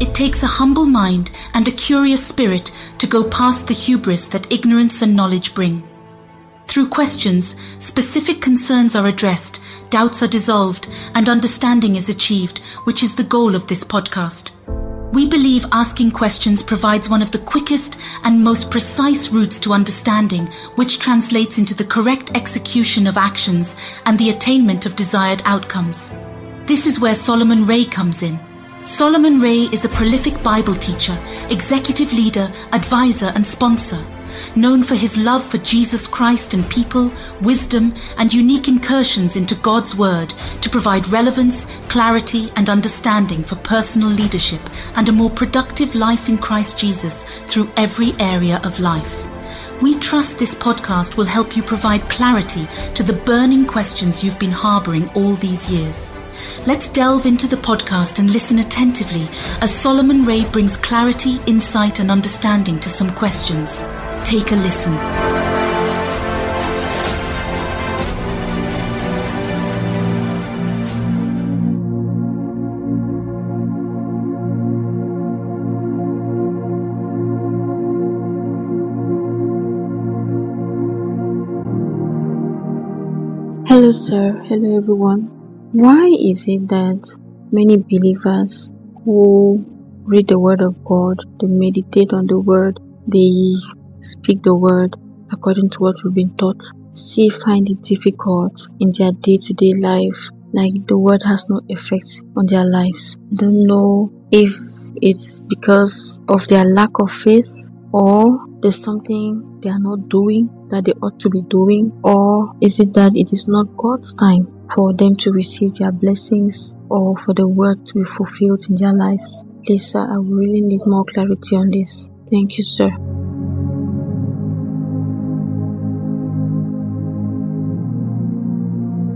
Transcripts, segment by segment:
It takes a humble mind and a curious spirit to go past the hubris that ignorance and knowledge bring. Through questions, specific concerns are addressed, doubts are dissolved, and understanding is achieved, which is the goal of this podcast. We believe asking questions provides one of the quickest and most precise routes to understanding, which translates into the correct execution of actions and the attainment of desired outcomes. This is where Solomon Ray comes in. Solomon Ray is a prolific Bible teacher, executive leader, advisor, and sponsor known for his love for Jesus Christ and people, wisdom, and unique incursions into God's Word to provide relevance, clarity, and understanding for personal leadership and a more productive life in Christ Jesus through every area of life. We trust this podcast will help you provide clarity to the burning questions you've been harboring all these years. Let's delve into the podcast and listen attentively as Solomon Ray brings clarity, insight, and understanding to some questions. Take a listen. Hello, sir. Hello, everyone. Why is it that many believers who read the Word of God, they meditate on the Word, they speak the word according to what we've been taught, still find it difficult in their day to day life. Like the word has no effect on their lives. I Don't know if it's because of their lack of faith or there's something they are not doing that they ought to be doing, or is it that it is not God's time for them to receive their blessings or for the work to be fulfilled in their lives? Please, sir, I really need more clarity on this. Thank you, sir.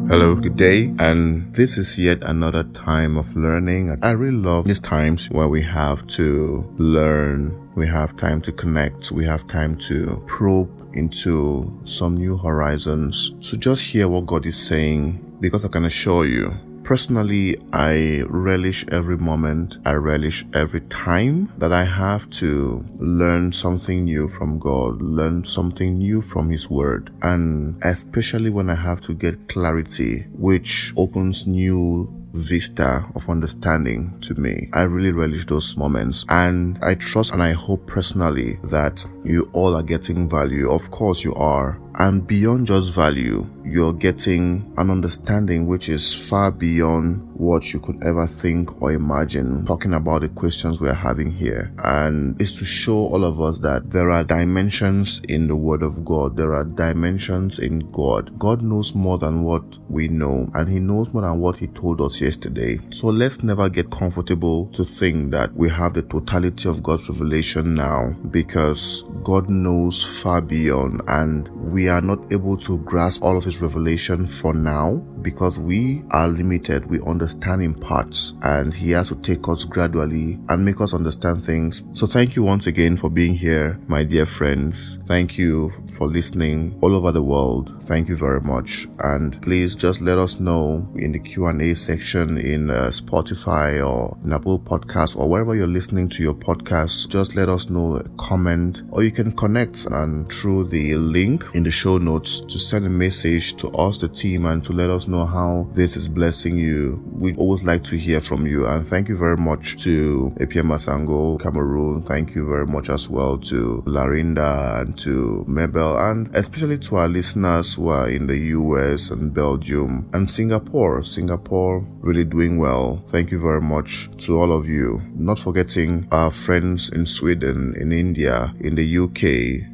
Hello, good day, and this is yet another time of learning. I really love these times where we have to learn, we have time to connect, we have time to probe into some new horizons. So just hear what God is saying because I can assure you Personally, I relish every moment, I relish every time that I have to learn something new from God, learn something new from His Word, and especially when I have to get clarity, which opens new vista of understanding to me. I really relish those moments and I trust and I hope personally that you all are getting value. Of course you are. And beyond just value, you're getting an understanding which is far beyond what you could ever think or imagine. Talking about the questions we're having here. And is to show all of us that there are dimensions in the Word of God. There are dimensions in God. God knows more than what we know. And He knows more than what He told us yesterday. So let's never get comfortable to think that we have the totality of God's revelation now because God knows far beyond and we are not able to grasp all of his revelation for now because we are limited. We understand in parts and he has to take us gradually and make us understand things. So thank you once again for being here, my dear friends. Thank you for listening all over the world. Thank you very much. And please just let us know in the Q&A section in uh, Spotify or Apple Podcasts or wherever you're listening to your podcast. Just let us know a comment or you can connect and through the link in the show notes to send a message to us, the team, and to let us know how this is blessing you. We always like to hear from you. And thank you very much to APM Masango, Cameroon. Thank you very much as well to Larinda and to Mabel, and especially to our listeners who are in the US and Belgium and Singapore. Singapore really doing well. Thank you very much to all of you. Not forgetting our friends in Sweden, in India, in the UK,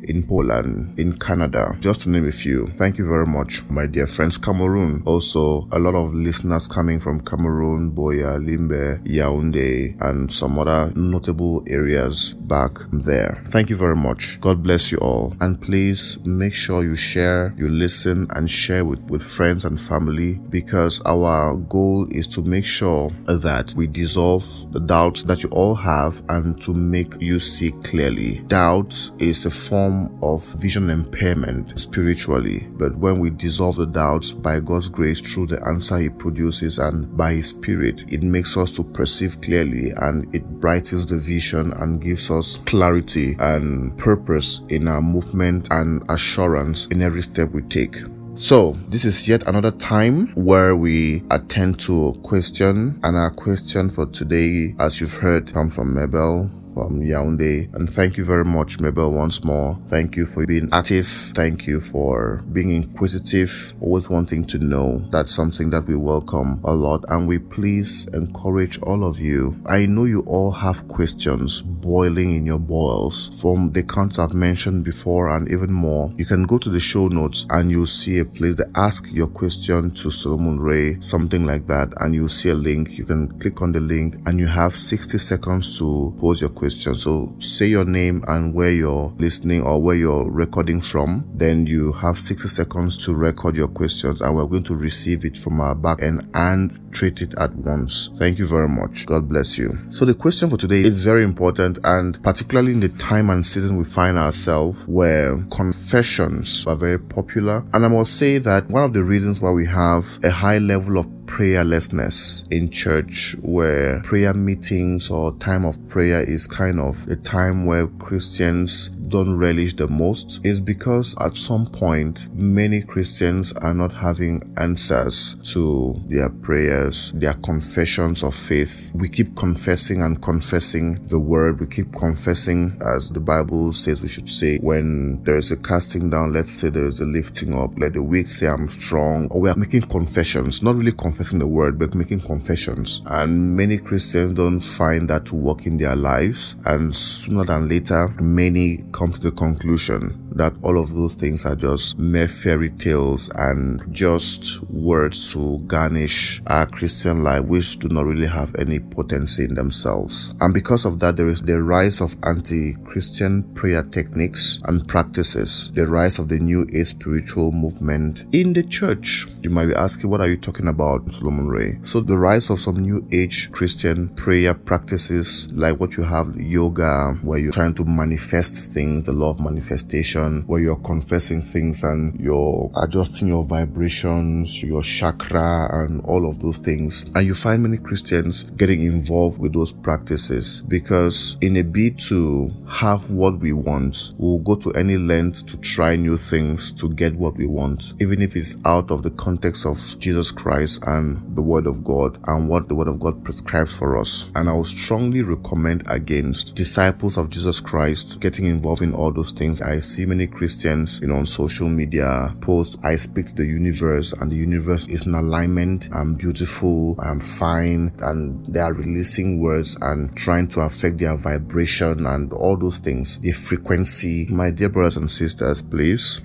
in Poland, in Canada, just to name a few. Thank you very much, my dear friends. Cameroon, also a lot of listeners coming from Cameroon, Buea, Limbe, Yaoundé, and some other notable areas back there. Thank you very much. God bless you all. And please make sure you share, you listen, and share with, with friends and family because our goal is to make sure that we dissolve the doubts that you all have and to make you see clearly. Doubt is a form of vision impairment spiritually, but when we dissolve the doubts by God's grace through the answer He produces, and by His Spirit, it makes us to perceive clearly and it brightens the vision and gives us clarity and purpose in our movement and assurance in every step we take. So, this is yet another time where we attend to a question, and our question for today, as you've heard, comes from Mabel from Yaoundé. And thank you very much, Mabel, once more. Thank you for being active. Thank you for being inquisitive, always wanting to know. That's something that we welcome a lot. And we please encourage all of you. I know you all have questions boiling in your boils from the accounts I've mentioned before and even more. You can go to the show notes and you'll see a place that ask your question to Solomon Ray, something like that. And you'll see a link. You can click on the link and you have 60 seconds to pose your question. So say your name and where you're listening or where you're recording from. Then you have 60 seconds to record your questions and we're going to receive it from our back end and treat it at once. Thank you very much. God bless you. So the question for today is very important and particularly in the time and season we find ourselves where confessions are very popular. And I must say that one of the reasons why we have a high level of prayerlessness in church where prayer meetings or time of prayer is kind of a time where Christians don't relish the most is because at some point many Christians are not having answers to their prayers, their confessions of faith. We keep confessing and confessing the word. We keep confessing as the Bible says we should say when there is a casting down, let's say there is a lifting up, let the weak say I'm strong, or we are making confessions, not really confessing the word, but making confessions. And many Christians don't find that to work in their lives. And sooner than later, many come to the conclusion that all of those things are just mere fairy tales and just words to garnish our Christian life, which do not really have any potency in themselves. And because of that, there is the rise of anti Christian prayer techniques and practices, the rise of the new age spiritual movement in the church. You might be asking, what are you talking about? Solomon Ray. So the rise of some new age Christian prayer practices like what you have yoga, where you're trying to manifest things, the law of manifestation, where you're confessing things and you're adjusting your vibrations, your chakra, and all of those things. And you find many Christians getting involved with those practices because in a bid to have what we want, we'll go to any length to try new things to get what we want, even if it's out of the context of Jesus Christ and the Word of God and what the Word of God prescribes for us. And I would strongly recommend against disciples of Jesus Christ getting involved in all those things. I see many Christians, you know, on social media post, I speak to the universe and the universe is in alignment. I'm beautiful. I'm fine. And they are releasing words and trying to affect their vibration and all those things. The frequency. My dear brothers and sisters, please,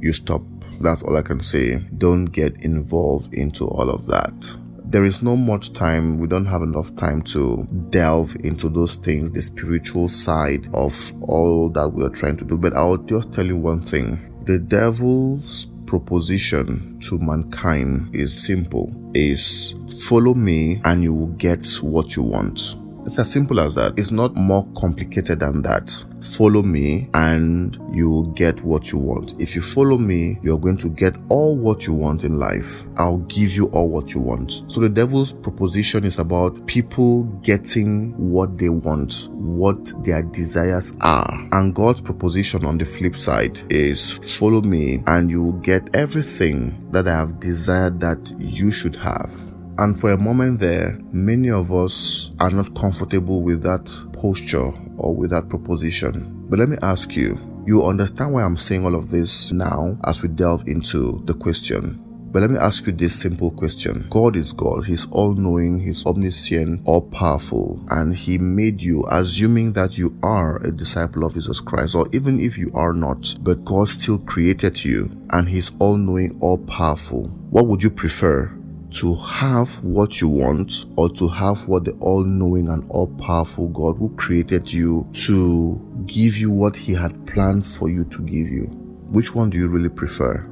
you stop that's all I can say. Don't get involved into all of that. There is no much time, we don't have enough time to delve into those things, the spiritual side of all that we are trying to do. But I'll just tell you one thing. The devil's proposition to mankind is simple. Is follow me and you will get what you want it's as simple as that. It's not more complicated than that. Follow me and you will get what you want. If you follow me, you're going to get all what you want in life. I'll give you all what you want. So the devil's proposition is about people getting what they want, what their desires are. And God's proposition on the flip side is follow me and you will get everything that I have desired that you should have. And for a moment there, many of us are not comfortable with that posture or with that proposition. But let me ask you, you understand why I'm saying all of this now as we delve into the question. But let me ask you this simple question. God is God. He's all knowing. He's omniscient, all powerful. And He made you assuming that you are a disciple of Jesus Christ, or even if you are not, but God still created you and He's all knowing, all powerful. What would you prefer? To have what you want or to have what the all knowing and all powerful God who created you to give you what He had planned for you to give you? Which one do you really prefer?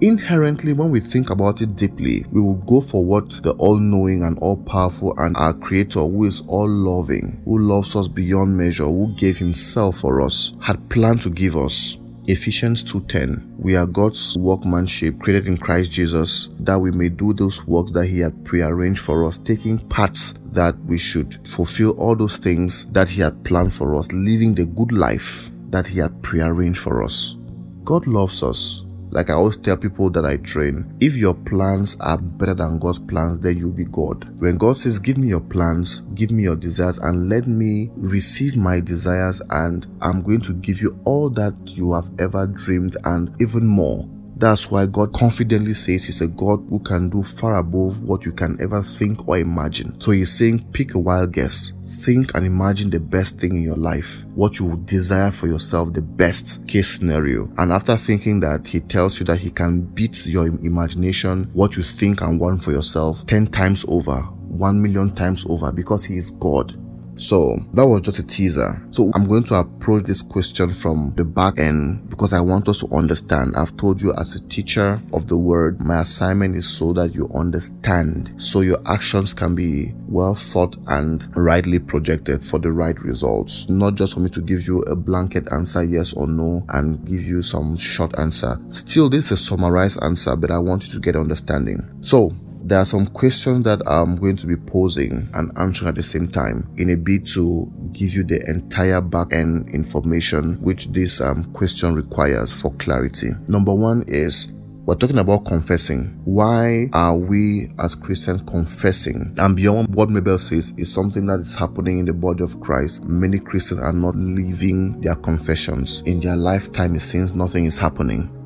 Inherently, when we think about it deeply, we will go for what the all knowing and all powerful and our Creator, who is all loving, who loves us beyond measure, who gave Himself for us, had planned to give us. Ephesians 2:10 We are God's workmanship created in Christ Jesus that we may do those works that he had prearranged for us taking parts that we should fulfill all those things that he had planned for us living the good life that he had prearranged for us. God loves us like I always tell people that I train, if your plans are better than God's plans, then you'll be God. When God says, Give me your plans, give me your desires, and let me receive my desires, and I'm going to give you all that you have ever dreamed and even more. That's why God confidently says He's a God who can do far above what you can ever think or imagine. So He's saying, pick a wild guess. Think and imagine the best thing in your life, what you desire for yourself, the best case scenario. And after thinking that, He tells you that He can beat your imagination, what you think and want for yourself 10 times over, 1 million times over, because He is God. So that was just a teaser. So I'm going to approach this question from the back end because I want us to understand. I've told you as a teacher of the word, my assignment is so that you understand so your actions can be well thought and rightly projected for the right results. Not just for me to give you a blanket answer, yes or no, and give you some short answer. Still, this is a summarized answer, but I want you to get understanding. So there are some questions that I'm going to be posing and answering at the same time in a bid to give you the entire back end information which this um, question requires for clarity. Number one is we're talking about confessing. Why are we as Christians confessing? And beyond what Mabel says is something that is happening in the body of Christ. Many Christians are not living their confessions. In their lifetime, it seems nothing is happening.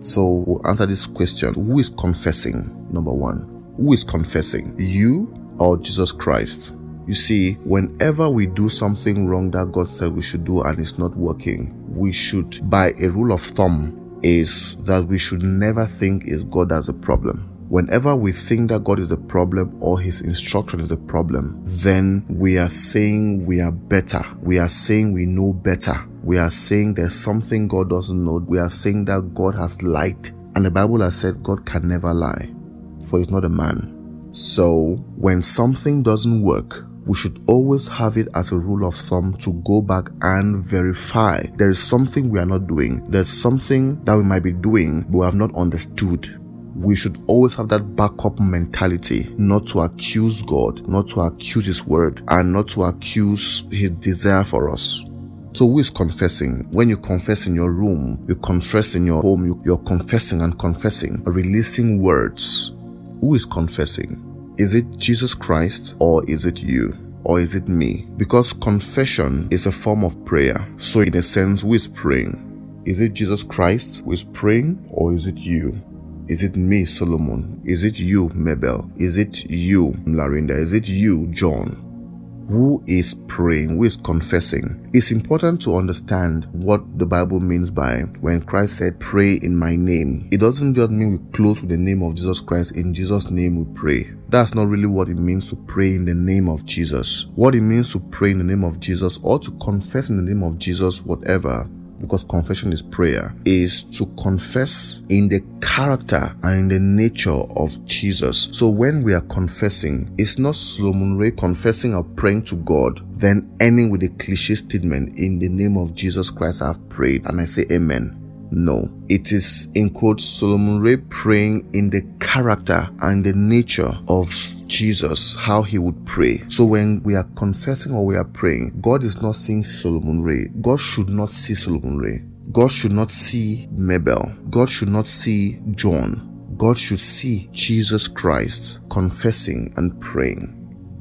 So we'll answer this question Who is confessing? Number one. Who is confessing? You or Jesus Christ? You see, whenever we do something wrong that God said we should do and it's not working, we should, by a rule of thumb, is that we should never think is God as a problem. Whenever we think that God is the problem or his instruction is the problem, then we are saying we are better. We are saying we know better. We are saying there's something God doesn't know. We are saying that God has lied. And the Bible has said God can never lie, for he's not a man. So when something doesn't work, we should always have it as a rule of thumb to go back and verify there is something we are not doing. There's something that we might be doing, but we have not understood we should always have that backup mentality, not to accuse God, not to accuse His word, and not to accuse His desire for us. So who is confessing? When you confess in your room, you confess in your home, you, you're confessing and confessing, releasing words. Who is confessing? Is it Jesus Christ or is it you? Or is it me? Because confession is a form of prayer. So in a sense, who is praying? Is it Jesus Christ who is praying or is it you? Is it me, Solomon? Is it you, Mabel? Is it you, Larinda? Is it you, John? Who is praying? Who is confessing? It's important to understand what the Bible means by when Christ said, Pray in my name. It doesn't just mean we close with the name of Jesus Christ. In Jesus' name we pray. That's not really what it means to pray in the name of Jesus. What it means to pray in the name of Jesus or to confess in the name of Jesus, whatever, because confession is prayer, is to confess in the character and in the nature of Jesus. So when we are confessing, it's not Solomon Ray confessing or praying to God, then ending with a cliche statement, in the name of Jesus Christ I've prayed, and I say amen. No, it is in quote Solomon Ray praying in the character and the nature of Jesus, how he would pray. So when we are confessing or we are praying, God is not seeing Solomon Ray. God should not see Solomon Ray. God should not see Mabel. God should not see John. God should see Jesus Christ confessing and praying.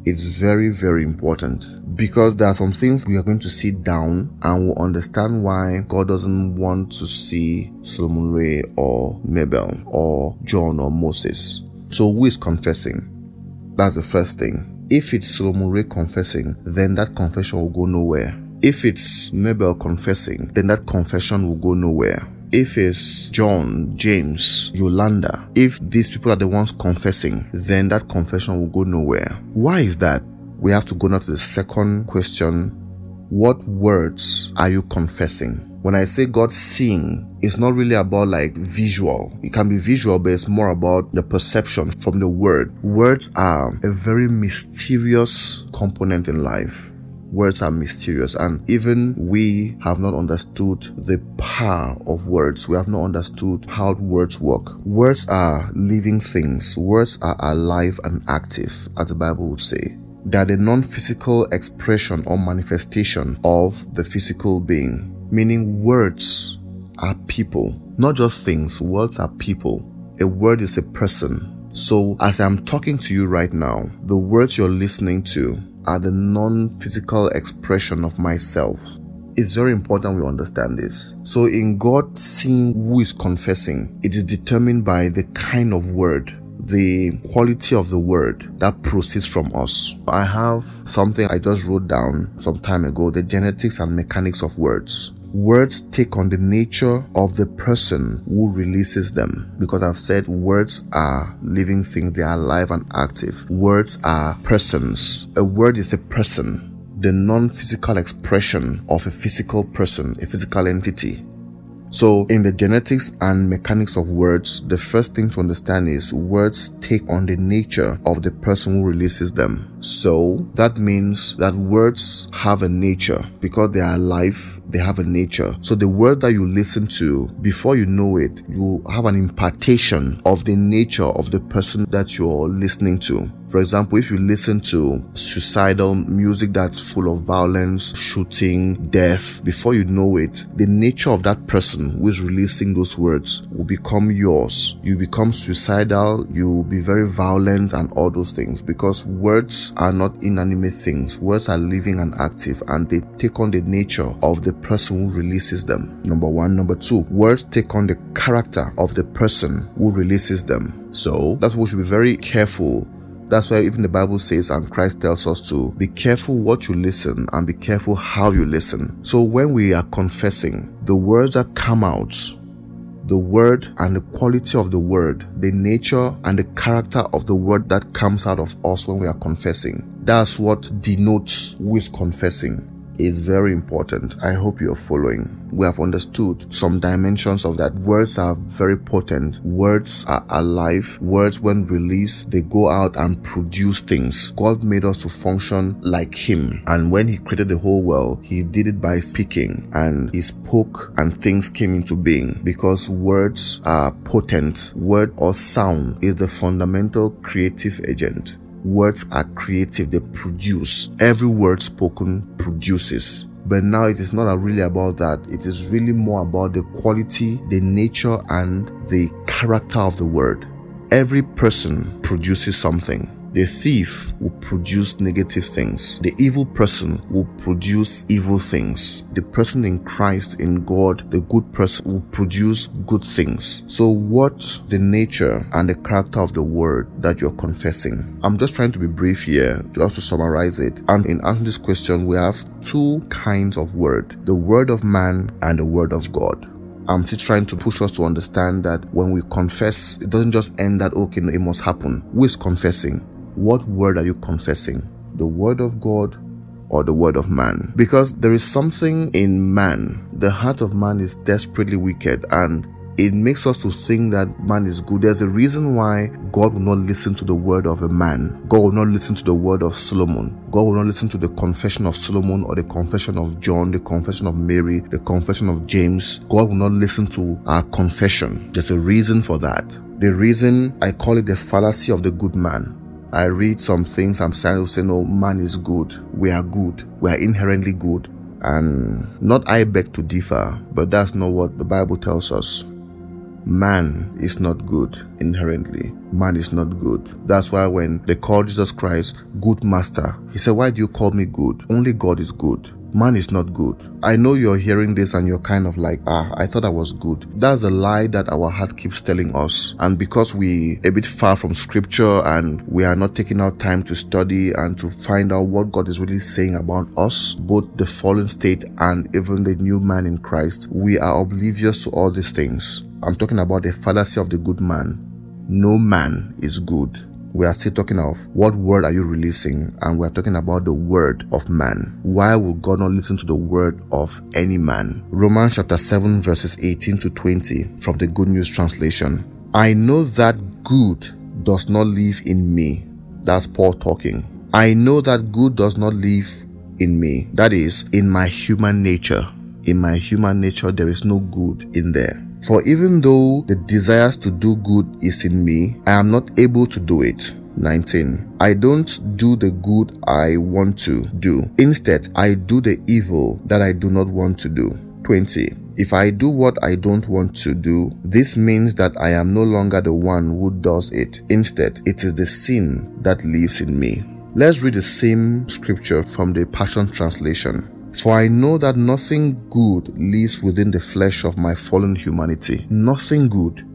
It's very, very important because there are some things we are going to sit down and we'll understand why God doesn't want to see Solomon Ray or Mabel or John or Moses. So who is confessing? That's the first thing. If it's Solomon Ray confessing, then that confession will go nowhere. If it's Mabel confessing, then that confession will go nowhere if it's John, James, Yolanda, if these people are the ones confessing, then that confession will go nowhere. Why is that? we have to go now to the second question. What words are you confessing? When I say God seeing, it's not really about like visual. It can be visual, but it's more about the perception from the word. Words are a very mysterious component in life. Words are mysterious, and even we have not understood the power of words. We have not understood how words work. Words are living things, words are alive and active, as the Bible would say. They are the non physical expression or manifestation of the physical being, meaning words are people, not just things, words are people. A word is a person. So, as I'm talking to you right now, the words you're listening to are the non physical expression of myself. It's very important we understand this. So, in God seeing who is confessing, it is determined by the kind of word the quality of the word that proceeds from us. I have something I just wrote down some time ago the genetics and mechanics of words. Words take on the nature of the person who releases them. Because I've said words are living things, they are alive and active. Words are persons. A word is a person the non physical expression of a physical person, a physical entity. So, in the genetics and mechanics of words, the first thing to understand is words take on the nature of the person who releases them. So, that means that words have a nature because they are alive, they have a nature. So, the word that you listen to, before you know it, you have an impartation of the nature of the person that you're listening to. For example, if you listen to suicidal music that's full of violence, shooting, death, before you know it, the nature of that person who is releasing those words will become yours. You become suicidal, you will be very violent and all those things because words are not inanimate things. Words are living and active and they take on the nature of the person who releases them. Number one. Number two, words take on the character of the person who releases them. So that's why we should be very careful that's why even the Bible says, and Christ tells us to be careful what you listen and be careful how you listen. So when we are confessing, the words that come out, the word and the quality of the word, the nature and the character of the word that comes out of us when we are confessing, that's what denotes who is confessing is very important. I hope you're following. We have understood some dimensions of that. Words are very potent. Words are alive. Words, when released, they go out and produce things. God made us to function like Him. And when He created the whole world, He did it by speaking. And He spoke and things came into being because words are potent. Word or sound is the fundamental creative agent. Words are creative, they produce. Every word spoken produces. But now it is not really about that. It is really more about the quality, the nature, and the character of the word. Every person produces something. The thief will produce negative things. The evil person will produce evil things. The person in Christ, in God, the good person will produce good things. So what the nature and the character of the word that you're confessing? I'm just trying to be brief here, just to summarize it. And in answering this question, we have two kinds of word, the word of man and the word of God. I'm still trying to push us to understand that when we confess, it doesn't just end that, okay, it must happen. Who is confessing? What word are you confessing? The word of God or the word of man? Because there is something in man. The heart of man is desperately wicked and it makes us to think that man is good. There's a reason why God will not listen to the word of a man. God will not listen to the word of Solomon. God will not listen to the confession of Solomon or the confession of John, the confession of Mary, the confession of James. God will not listen to our confession. There's a reason for that. The reason I call it the fallacy of the good man. I read some things, I'm starting to oh, say, no, man is good. We are good. We are inherently good. And not I beg to differ, but that's not what the Bible tells us. Man is not good inherently. Man is not good. That's why when they called Jesus Christ good master, he said, Why do you call me good? Only God is good man is not good. I know you're hearing this and you're kind of like, ah, I thought I was good. That's a lie that our heart keeps telling us. And because we a bit far from scripture and we are not taking our time to study and to find out what God is really saying about us, both the fallen state and even the new man in Christ, we are oblivious to all these things. I'm talking about the fallacy of the good man. No man is good we are still talking of what word are you releasing and we're talking about the word of man why will god not listen to the word of any man romans chapter 7 verses 18 to 20 from the good news translation i know that good does not live in me that's paul talking i know that good does not live in me. That is, in my human nature. In my human nature, there is no good in there. For even though the desires to do good is in me, I am not able to do it. 19. I don't do the good I want to do. Instead, I do the evil that I do not want to do. 20. If I do what I don't want to do, this means that I am no longer the one who does it. Instead, it is the sin that lives in me. Let's read the same scripture from the Passion Translation. For I know that nothing good lives within the flesh of my fallen humanity. Nothing good.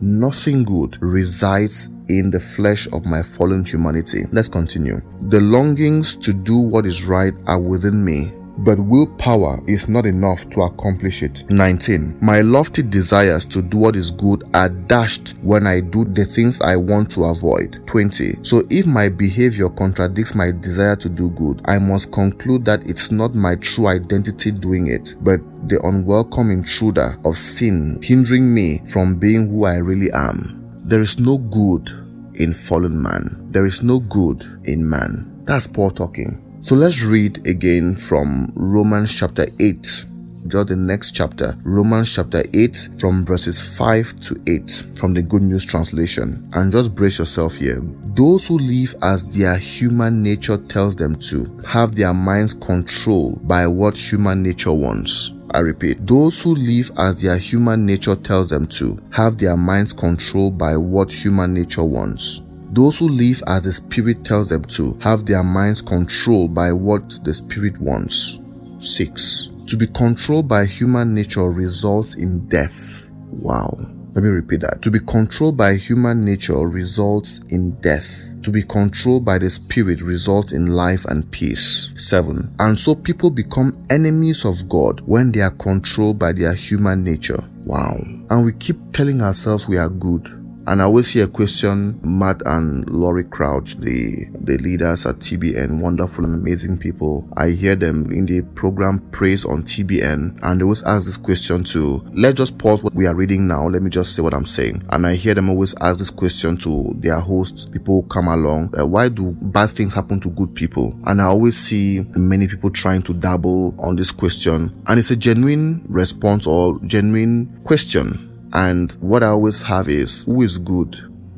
Nothing good resides in the flesh of my fallen humanity. Let's continue. The longings to do what is right are within me but willpower is not enough to accomplish it. 19. My lofty desires to do what is good are dashed when I do the things I want to avoid. 20. So if my behavior contradicts my desire to do good, I must conclude that it's not my true identity doing it, but the unwelcome intruder of sin hindering me from being who I really am. There is no good in fallen man. There is no good in man. That's Paul talking. So let's read again from Romans chapter 8 just the next chapter, Romans chapter 8, from verses 5 to 8, from the Good News Translation. And just brace yourself here. Those who live as their human nature tells them to have their minds controlled by what human nature wants. I repeat, those who live as their human nature tells them to have their minds controlled by what human nature wants. Those who live as the Spirit tells them to have their minds controlled by what the Spirit wants. 6. To be controlled by human nature results in death. Wow. Let me repeat that. To be controlled by human nature results in death. To be controlled by the spirit results in life and peace. 7. And so people become enemies of God when they are controlled by their human nature. Wow. And we keep telling ourselves we are good. And I always hear a question, Matt and Laurie Crouch, the, the leaders at TBN, wonderful and amazing people. I hear them in the program Praise on TBN, and they always ask this question to, let's just pause what we are reading now. Let me just say what I'm saying. And I hear them always ask this question to their hosts. People who come along, uh, why do bad things happen to good people? And I always see many people trying to dabble on this question. And it's a genuine response or genuine question and what I always have is who is good?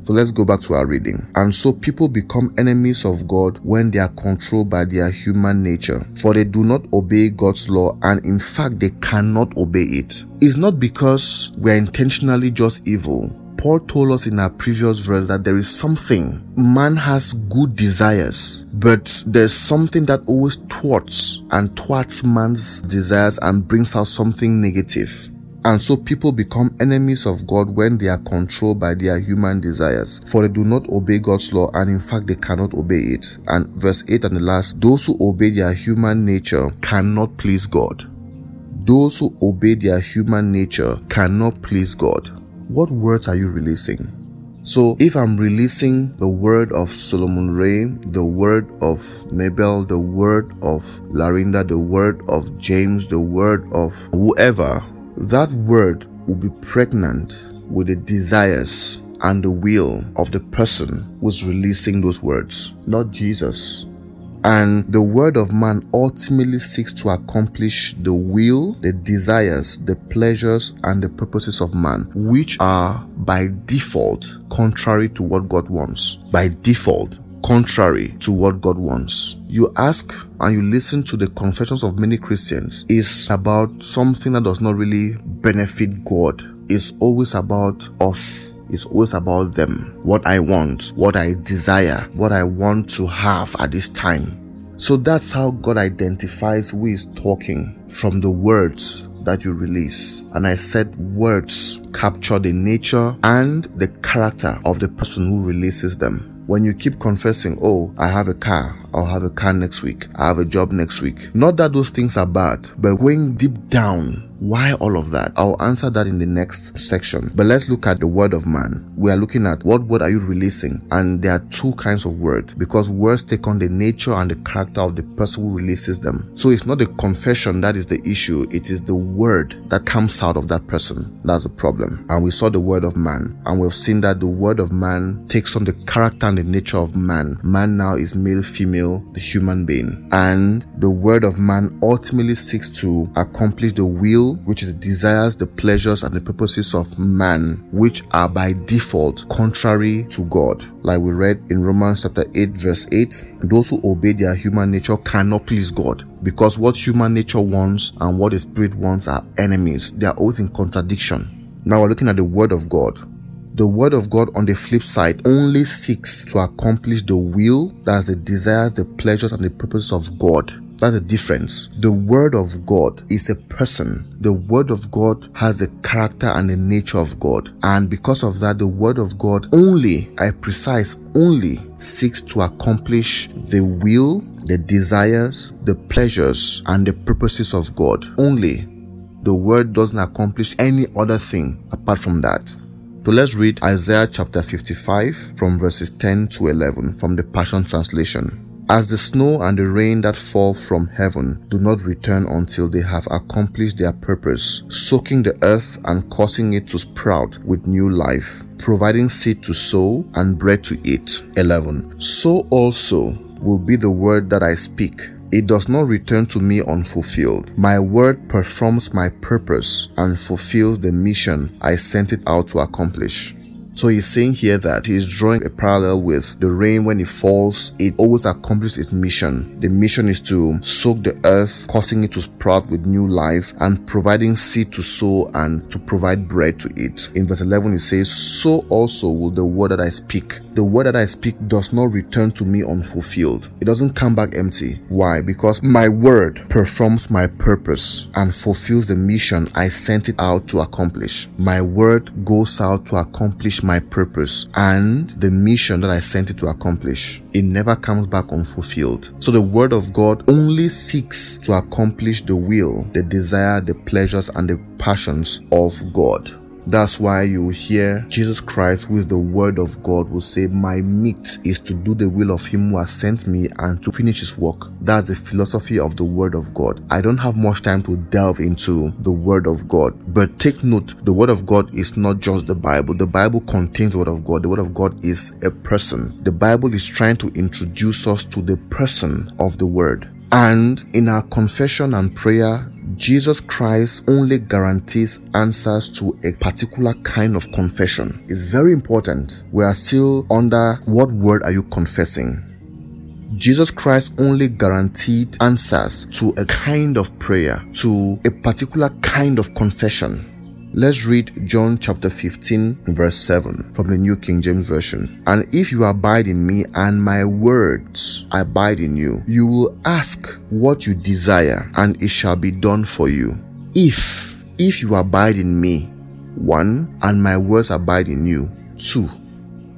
So let's go back to our reading. And so people become enemies of God when they are controlled by their human nature, for they do not obey God's law and in fact they cannot obey it. It's not because we're intentionally just evil. Paul told us in our previous verse that there is something. Man has good desires, but there's something that always thwarts and thwarts man's desires and brings out something negative. And so people become enemies of God when they are controlled by their human desires, for they do not obey God's law, and in fact, they cannot obey it. And verse 8 and the last, those who obey their human nature cannot please God. Those who obey their human nature cannot please God. What words are you releasing? So if I'm releasing the word of Solomon Ray, the word of Mabel, the word of Larinda, the word of James, the word of whoever, that word will be pregnant with the desires and the will of the person who's releasing those words, not Jesus. And the word of man ultimately seeks to accomplish the will, the desires, the pleasures, and the purposes of man, which are by default contrary to what God wants. By default, contrary to what God wants. You ask and you listen to the confessions of many Christians is about something that does not really benefit God. It's always about us. It's always about them. What I want, what I desire, what I want to have at this time. So that's how God identifies who is talking from the words that you release. And I said words capture the nature and the character of the person who releases them when you keep confessing, oh, I have a car, I'll have a car next week, I have a job next week. Not that those things are bad, but going deep down, why all of that? I'll answer that in the next section. But let's look at the word of man. We are looking at what word are you releasing? And there are two kinds of word because words take on the nature and the character of the person who releases them. So it's not the confession that is the issue, it is the word that comes out of that person. That's the problem. And we saw the word of man, and we've seen that the word of man takes on the character and the nature of man. Man now is male, female the human being. And the word of man ultimately seeks to accomplish the will, which is the desires, the pleasures, and the purposes of man, which are by default contrary to God. Like we read in Romans chapter 8, verse 8, those who obey their human nature cannot please God because what human nature wants and what the spirit wants are enemies. They are always in contradiction. Now we're looking at the word of God. The word of God on the flip side only seeks to accomplish the will, that's the desires, the pleasures, and the purposes of God. That's the difference. The word of God is a person. The word of God has the character and the nature of God. And because of that, the word of God only, I precise, only seeks to accomplish the will, the desires, the pleasures, and the purposes of God. Only. The word doesn't accomplish any other thing apart from that. So let's read Isaiah chapter 55 from verses 10 to 11 from the Passion Translation. As the snow and the rain that fall from heaven do not return until they have accomplished their purpose, soaking the earth and causing it to sprout with new life, providing seed to sow and bread to eat. 11. So also will be the word that I speak it does not return to me unfulfilled. My word performs my purpose and fulfills the mission I sent it out to accomplish. So he's saying here that he's drawing a parallel with the rain when it falls, it always accomplishes its mission. The mission is to soak the earth, causing it to sprout with new life and providing seed to sow and to provide bread to eat. In verse 11 it says, So also will the word that I speak. The word that I speak does not return to me unfulfilled. It doesn't come back empty. Why? Because my word performs my purpose and fulfills the mission I sent it out to accomplish. My word goes out to accomplish my purpose and the mission that I sent it to accomplish. It never comes back unfulfilled. So the word of God only seeks to accomplish the will, the desire, the pleasures, and the passions of God. That's why you hear Jesus Christ, who is the Word of God, will say, My meat is to do the will of Him who has sent me and to finish His work. That's the philosophy of the Word of God. I don't have much time to delve into the Word of God, but take note the Word of God is not just the Bible. The Bible contains the Word of God. The Word of God is a person. The Bible is trying to introduce us to the person of the Word. And in our confession and prayer, Jesus Christ only guarantees answers to a particular kind of confession. It's very important. We are still under what word are you confessing? Jesus Christ only guaranteed answers to a kind of prayer, to a particular kind of confession. Let's read John chapter 15, verse 7 from the New King James Version. And if you abide in me and my words abide in you, you will ask what you desire and it shall be done for you. If, if you abide in me, one, and my words abide in you, two.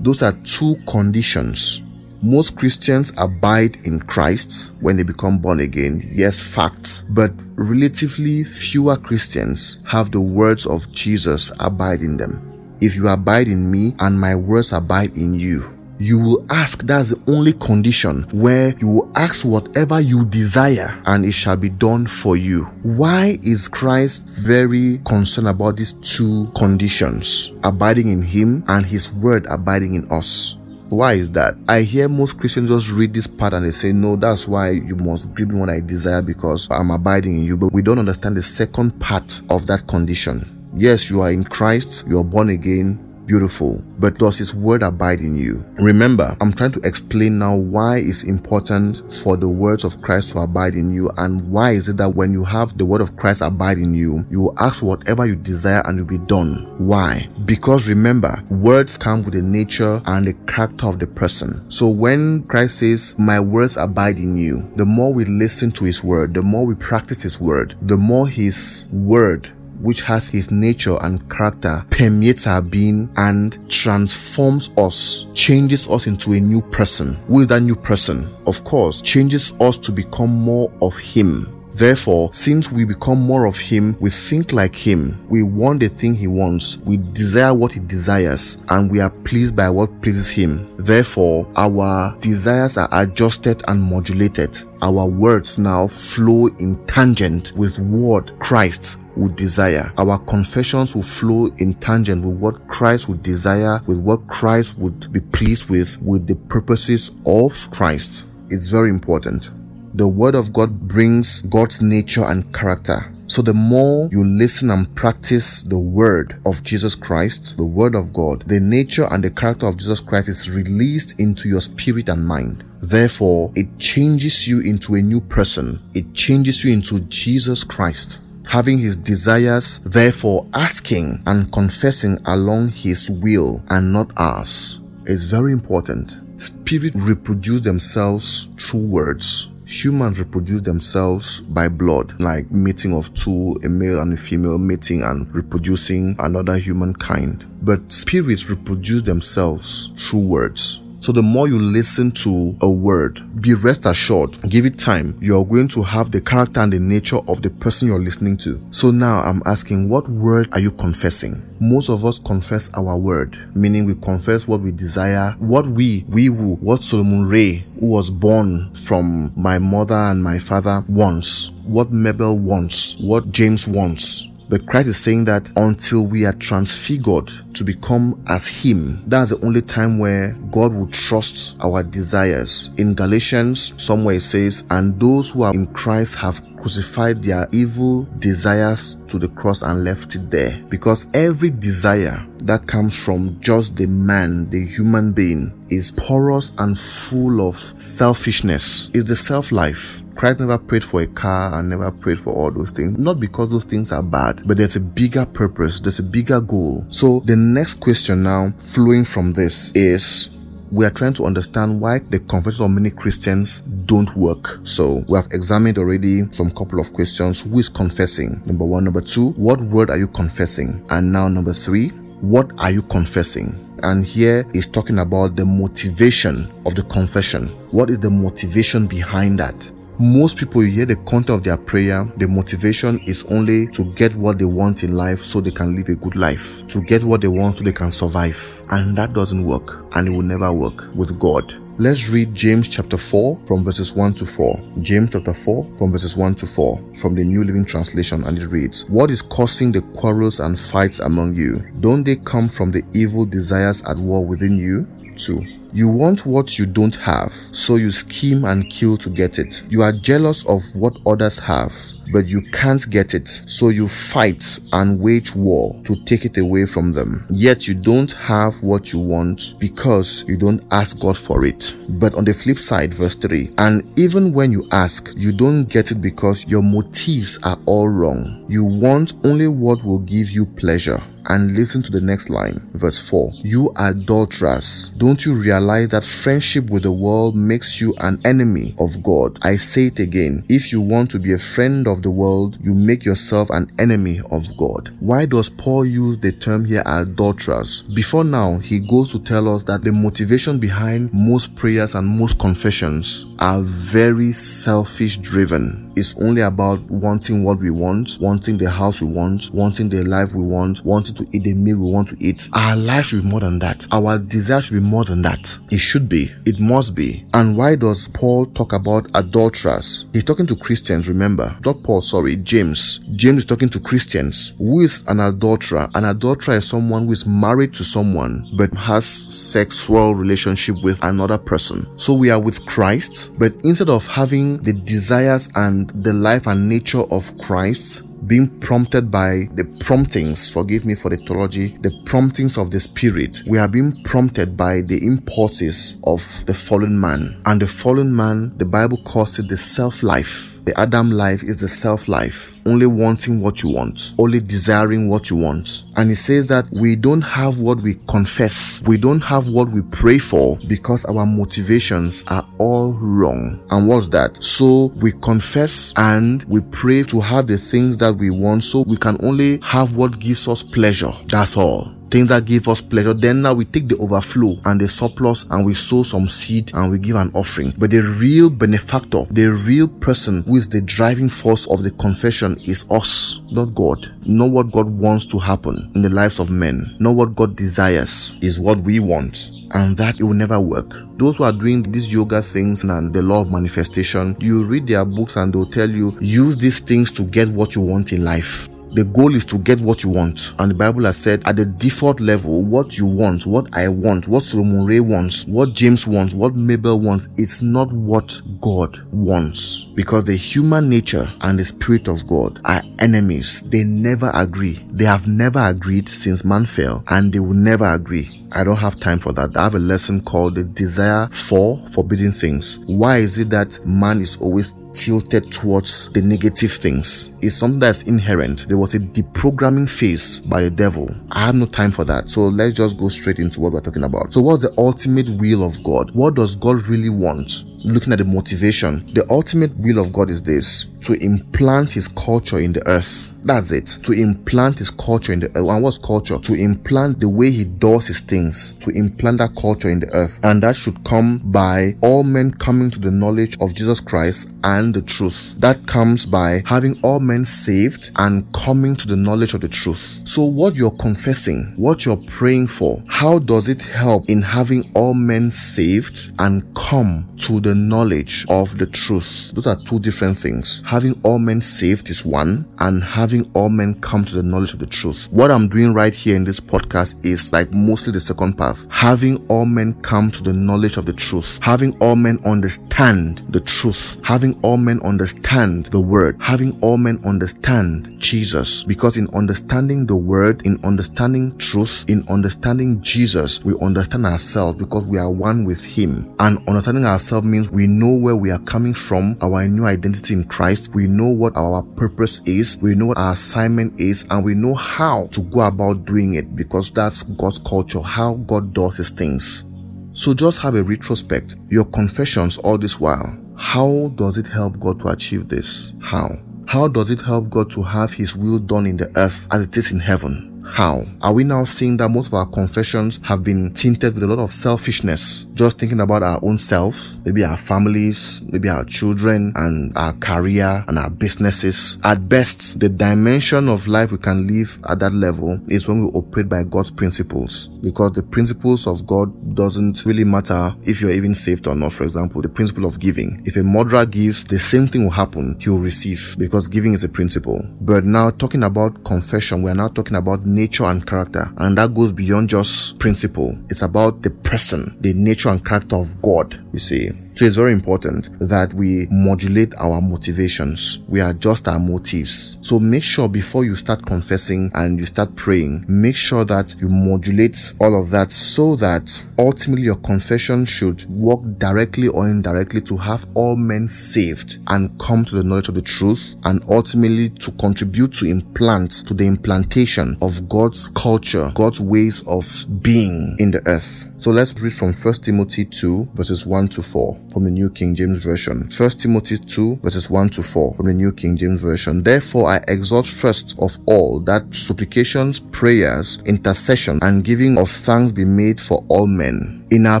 Those are two conditions most Christians abide in Christ when they become born again. Yes, fact. But relatively fewer Christians have the words of Jesus abide in them. If you abide in me and my words abide in you, you will ask that's the only condition where you will ask whatever you desire and it shall be done for you why is christ very concerned about these two conditions abiding in him and his word abiding in us why is that? I hear most Christians just read this part and they say, No, that's why you must give me what I desire because I'm abiding in you. But we don't understand the second part of that condition. Yes, you are in Christ, you are born again, beautiful, but does His word abide in you? Remember, I'm trying to explain now why it's important for the words of Christ to abide in you and why is it that when you have the word of Christ abide in you, you will ask whatever you desire and you'll be done. Why? Because remember, words come with the nature and the character of the person. So when Christ says, My words abide in you, the more we listen to His word, the more we practice His word, the more His word which has his nature and character permeates our being and transforms us, changes us into a new person. Who is that new person? Of course, changes us to become more of him. Therefore, since we become more of Him, we think like Him, we want the thing He wants, we desire what He desires, and we are pleased by what pleases Him. Therefore, our desires are adjusted and modulated. Our words now flow in tangent with what Christ would desire. Our confessions will flow in tangent with what Christ would desire, with what Christ would be pleased with, with the purposes of Christ. It's very important. The Word of God brings God's nature and character. So the more you listen and practice the Word of Jesus Christ, the Word of God, the nature and the character of Jesus Christ is released into your spirit and mind. Therefore, it changes you into a new person. It changes you into Jesus Christ having his desires, therefore asking and confessing along his will and not ours is very important. Spirit reproduce themselves through words. Humans reproduce themselves by blood, like mating of two, a male and a female mating and reproducing another humankind. But spirits reproduce themselves through words. So the more you listen to a word, be rest assured, give it time, you are going to have the character and the nature of the person you're listening to. So now I'm asking, what word are you confessing? Most of us confess our word, meaning we confess what we desire, what we, we who, what Solomon Ray, who was born from my mother and my father wants, what Mabel wants, what James wants, but Christ is saying that until we are transfigured to become as Him, that's the only time where God will trust our desires. In Galatians, somewhere it says, and those who are in Christ have crucified their evil desires to the cross and left it there. Because every desire that comes from just the man, the human being, is porous and full of selfishness. Is the self life. Christ never prayed for a car and never prayed for all those things. Not because those things are bad, but there's a bigger purpose, there's a bigger goal. So the next question now flowing from this is we are trying to understand why the confession of many Christians don't work. So we have examined already some couple of questions. Who is confessing? Number one. Number two, what word are you confessing? And now number three, what are you confessing? And here is talking about the motivation of the confession. What is the motivation behind that? Most people hear the content of their prayer, the motivation is only to get what they want in life so they can live a good life, to get what they want so they can survive. And that doesn't work, and it will never work with God. Let's read James chapter 4 from verses 1 to 4. James chapter 4 from verses 1 to 4 from the New Living Translation and it reads, What is causing the quarrels and fights among you? Don't they come from the evil desires at war within you? 2. You want what you don't have, so you scheme and kill to get it. You are jealous of what others have, but you can't get it, so you fight and wage war to take it away from them. Yet you don't have what you want because you don't ask God for it. But on the flip side, verse 3, and even when you ask, you don't get it because your motives are all wrong. You want only what will give you pleasure. And listen to the next line, verse 4. You adulterers, don't you realize that friendship with the world makes you an enemy of God? I say it again. If you want to be a friend of the world, you make yourself an enemy of God. Why does Paul use the term here adulterers? Before now, he goes to tell us that the motivation behind most prayers and most confessions are very selfish driven. It's only about wanting what we want, wanting the house we want, wanting the life we want, wanting to eat the meal we want to eat. Our life should be more than that. Our desire should be more than that. It should be. It must be. And why does Paul talk about adulterers? He's talking to Christians, remember. Not Paul, sorry, James. James is talking to Christians. Who is an adulterer? An adulterer is someone who is married to someone but has sexual relationship with another person. So we are with Christ, but instead of having the desires and the life and nature of Christ, being prompted by the promptings, forgive me for the theology, the promptings of the spirit. We are being prompted by the impulses of the fallen man. And the fallen man, the Bible calls it the self life. The Adam life is the self life, only wanting what you want, only desiring what you want. And he says that we don't have what we confess, we don't have what we pray for because our motivations are all wrong. And what's that? So we confess and we pray to have the things that we want so we can only have what gives us pleasure. That's all things that give us pleasure. Then now we take the overflow and the surplus and we sow some seed and we give an offering. But the real benefactor, the real person who is the driving force of the confession is us, not God. Not what God wants to happen in the lives of men. Not what God desires is what we want and that it will never work. Those who are doing these yoga things and the law of manifestation, you read their books and they'll tell you use these things to get what you want in life The goal is to get what you want. And the Bible has said at the default level, what you want, what I want, what Solomon Ray wants, what James wants, what Mabel wants, it's not what God wants. Because the human nature and the spirit of God are enemies. They never agree. They have never agreed since man fell and they will never agree. I don't have time for that. I have a lesson called the desire for forbidden things. Why is it that man is always tilted towards the negative things? It's something that's inherent. There was a deprogramming phase by the devil. I have no time for that. So let's just go straight into what we're talking about. So what's the ultimate will of God? What does God really want? Looking at the motivation, the ultimate will of God is this to implant his culture in the earth. That's it. To implant his culture in the earth. And what's culture? To implant the way he does his things. To implant that culture in the earth. And that should come by all men coming to the knowledge of Jesus Christ and the truth. That comes by having all men saved and coming to the knowledge of the truth. So what you're confessing, what you're praying for, how does it help in having all men saved and come to the knowledge of the truth? Those are two different things having all men saved is one, and having all men come to the knowledge of the truth. What I'm doing right here in this podcast is like mostly the second path. Having all men come to the knowledge of the truth. Having all men understand the truth. Having all men understand the word. Having all men understand Jesus. Because in understanding the word, in understanding truth, in understanding Jesus, we understand ourselves because we are one with Him. And understanding ourselves means we know where we are coming from, our new identity in Christ we know what our purpose is, we know what our assignment is, and we know how to go about doing it because that's God's culture, how God does his things. So just have a retrospect, your confessions all this while. How does it help God to achieve this? How? How does it help God to have his will done in the earth as it is in heaven? How? Are we now seeing that most of our confessions have been tinted with a lot of selfishness? Just thinking about our own self, maybe our families, maybe our children and our career and our businesses. At best, the dimension of life we can live at that level is when we operate by God's principles. Because the principles of God doesn't really matter if you're even saved or not. For example, the principle of giving. If a murderer gives, the same thing will happen. He will receive because giving is a principle. But now talking about confession, we are now talking about nature nature and character. And that goes beyond just principle. It's about the person, the nature and character of God, you see. So it's very important that we modulate our motivations. We adjust our motives. So make sure before you start confessing and you start praying, make sure that you modulate all of that so that ultimately your confession should work directly or indirectly to have all men saved and come to the knowledge of the truth and ultimately to contribute to implant to the implantation of God's culture, God's ways of being in the earth. So let's read from 1 Timothy 2 verses 1 to 4 from the New King James Version. 1 Timothy 2 verses 1 to 4 from the New King James Version. Therefore I exhort first of all that supplications, prayers, intercession, and giving of thanks be made for all men. In our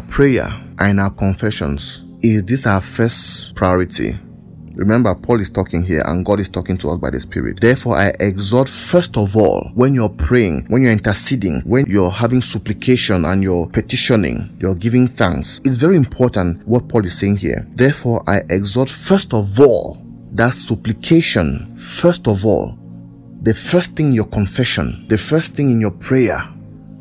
prayer and in our confessions, is this our first priority? Remember, Paul is talking here and God is talking to us by the Spirit. Therefore, I exhort first of all, when you're praying, when you're interceding, when you're having supplication and you're petitioning, you're giving thanks, it's very important what Paul is saying here. Therefore, I exhort first of all that supplication, first of all, the first thing in your confession, the first thing in your prayer,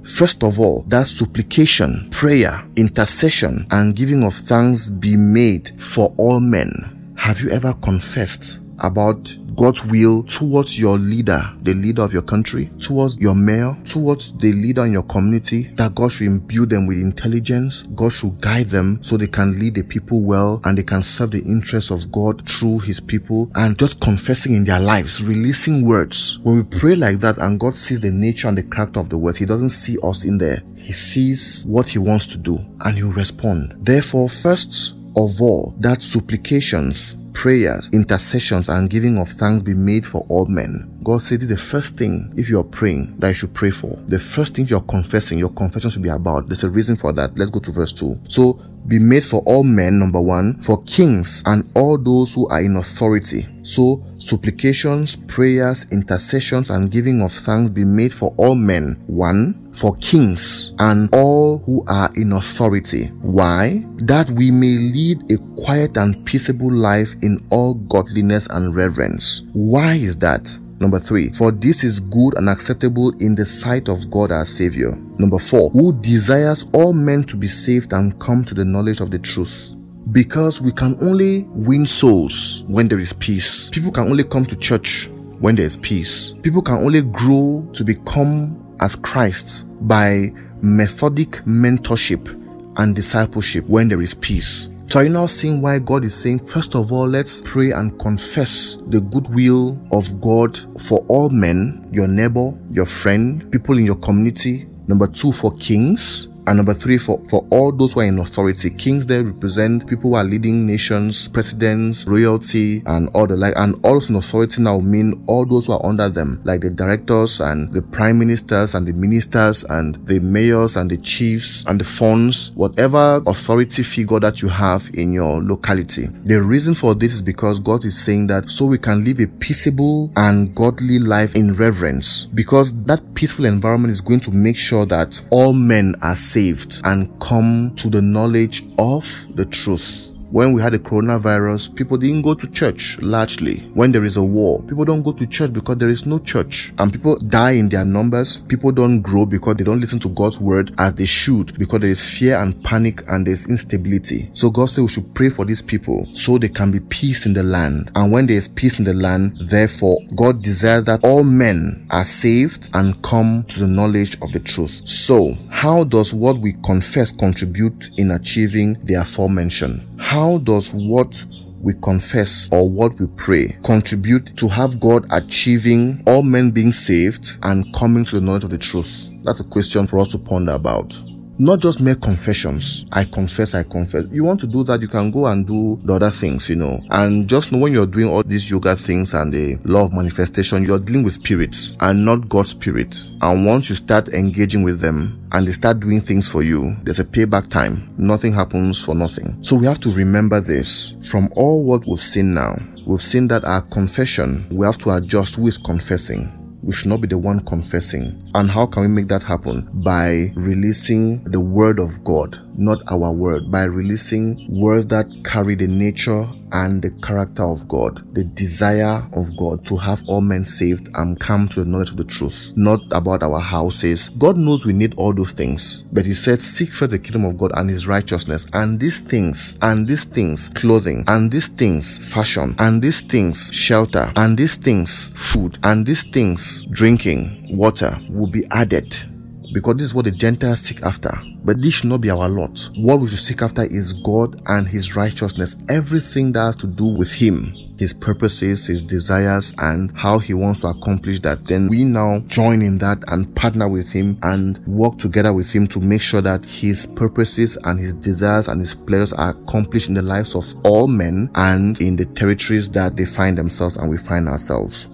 First of all, that supplication, prayer, intercession, and giving of thanks be made for all men. Have you ever confessed about God's will towards your leader, the leader of your country, towards your mayor, towards the leader in your community, that God should imbue them with intelligence, God should guide them so they can lead the people well and they can serve the interests of God through his people and just confessing in their lives, releasing words. When we pray like that and God sees the nature and the character of the word, he doesn't see us in there. He sees what he wants to do and he'll respond. Therefore, first of all, that supplications, prayers, intercessions, and giving of thanks be made for all men. God said the first thing if you're praying that you should pray for. The first thing you're confessing, your confession should be about. There's a reason for that. Let's go to verse 2. So be made for all men, number one, for kings and all those who are in authority. So supplications, prayers, intercessions, and giving of thanks be made for all men. One, for kings and all who are in authority. Why? That we may lead a quiet and peaceable life in all godliness and reverence. Why is that? Number three, for this is good and acceptable in the sight of God our Savior. Number four, who desires all men to be saved and come to the knowledge of the truth. Because we can only win souls when there is peace. People can only come to church when there is peace. People can only grow to become as Christ by methodic mentorship and discipleship when there is peace. So are you now seeing why God is saying, first of all, let's pray and confess the goodwill of God for all men, your neighbor, your friend, people in your community. Number two, for kings. And number three, for, for all those who are in authority, kings there represent people who are leading nations, presidents, royalty, and all the like. And all those in authority now mean all those who are under them, like the directors and the prime ministers and the ministers and the mayors and the chiefs and the funds, whatever authority figure that you have in your locality. The reason for this is because God is saying that so we can live a peaceable and godly life in reverence, because that peaceful environment is going to make sure that all men are saved and come to the knowledge of the truth when we had the coronavirus, people didn't go to church largely. When there is a war, people don't go to church because there is no church. And people die in their numbers. People don't grow because they don't listen to God's word as they should because there is fear and panic and there's instability. So God said we should pray for these people so there can be peace in the land. And when there is peace in the land, therefore, God desires that all men are saved and come to the knowledge of the truth. So, how does what we confess contribute in achieving the aforementioned? How does what we confess or what we pray contribute to have God achieving all men being saved and coming to the knowledge of the truth? That's a question for us to ponder about not just mere confessions. I confess, I confess. You want to do that, you can go and do the other things, you know. And just know when you're doing all these yoga things and the law of manifestation, you're dealing with spirits and not God's spirit. And once you start engaging with them and they start doing things for you, there's a payback time. Nothing happens for nothing. So we have to remember this from all what we've seen now. We've seen that our confession, we have to adjust who is confessing we should not be the one confessing. And how can we make that happen? By releasing the word of God, not our word, by releasing words that carry the nature and the character of God, the desire of God to have all men saved and come to the knowledge of the truth, not about our houses. God knows we need all those things, but He said, Seek first the kingdom of God and His righteousness, and these things, and these things, clothing, and these things, fashion, and these things, shelter, and these things, food, and these things, drinking, water, will be added because this is what the Gentiles seek after. But this should not be our lot. What we should seek after is God and His righteousness, everything that has to do with Him. His purposes, his desires, and how he wants to accomplish that. Then we now join in that and partner with him and work together with him to make sure that his purposes and his desires and his pleasures are accomplished in the lives of all men and in the territories that they find themselves and we find ourselves.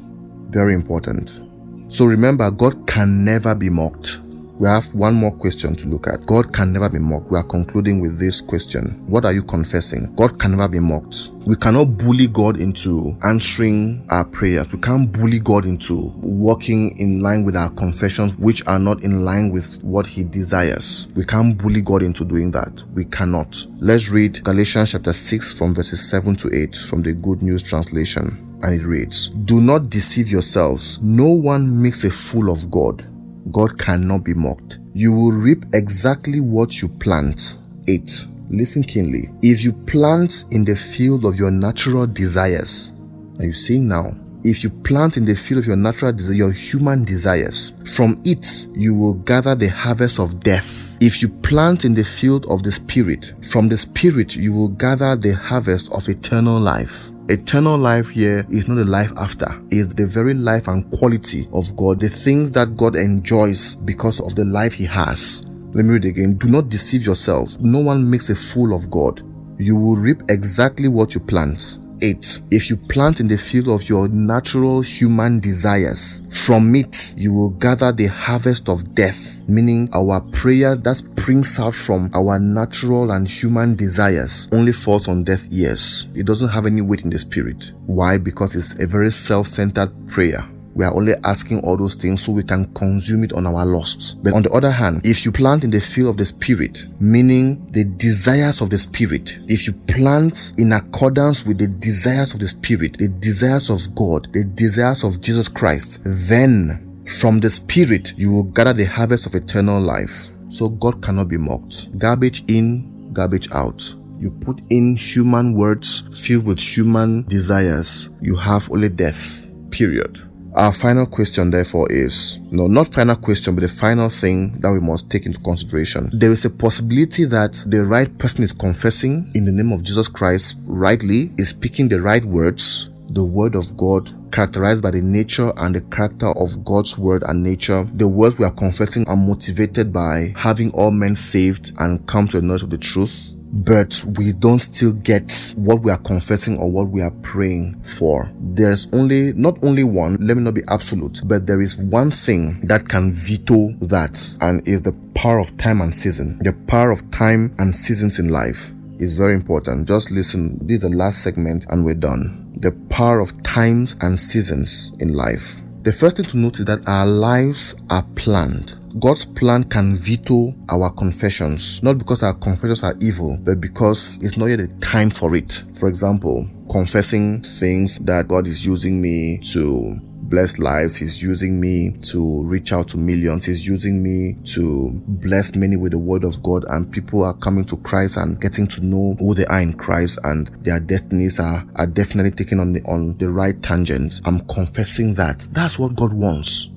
Very important. So remember, God can never be mocked. We have one more question to look at. God can never be mocked. We are concluding with this question. What are you confessing? God can never be mocked. We cannot bully God into answering our prayers. We can't bully God into walking in line with our confessions, which are not in line with what He desires. We can't bully God into doing that. We cannot. Let's read Galatians chapter 6 from verses 7 to 8 from the Good News Translation. And it reads, Do not deceive yourselves. No one makes a fool of God. God cannot be mocked. You will reap exactly what you plant. 8. Listen keenly. If you plant in the field of your natural desires, are you seeing now? If you plant in the field of your natural desire, your human desires, from it you will gather the harvest of death. If you plant in the field of the spirit, from the spirit you will gather the harvest of eternal life. Eternal life here is not the life after, it's the very life and quality of God, the things that God enjoys because of the life He has. Let me read again. Do not deceive yourselves. No one makes a fool of God. You will reap exactly what you plant. 8. If you plant in the field of your natural human desires, from it you will gather the harvest of death, meaning our prayers that springs out from our natural and human desires only falls on deaf ears. It doesn't have any weight in the spirit. Why? Because it's a very self-centered prayer. We are only asking all those things so we can consume it on our lust. But on the other hand, if you plant in the field of the spirit, meaning the desires of the spirit, if you plant in accordance with the desires of the spirit, the desires of God, the desires of Jesus Christ, then from the spirit you will gather the harvest of eternal life. So God cannot be mocked. Garbage in, garbage out. You put in human words filled with human desires, you have only death. Period. Our final question, therefore, is no, not final question, but the final thing that we must take into consideration. There is a possibility that the right person is confessing in the name of Jesus Christ rightly, is speaking the right words, the word of God, characterized by the nature and the character of God's word and nature. The words we are confessing are motivated by having all men saved and come to the knowledge of the truth but we don't still get what we are confessing or what we are praying for. There's only, not only one, let me not be absolute, but there is one thing that can veto that and is the power of time and season. The power of time and seasons in life is very important. Just listen. This is the last segment and we're done. The power of times and seasons in life. The first thing to note is that our lives are planned. God's plan can veto our confessions, not because our confessions are evil, but because it's not yet the time for it. For example, confessing things that God is using me to bless lives. He's using me to reach out to millions. He's using me to bless many with the word of God and people are coming to Christ and getting to know who they are in Christ and their destinies are, are definitely taken on the, on the right tangent. I'm confessing that. That's what God wants.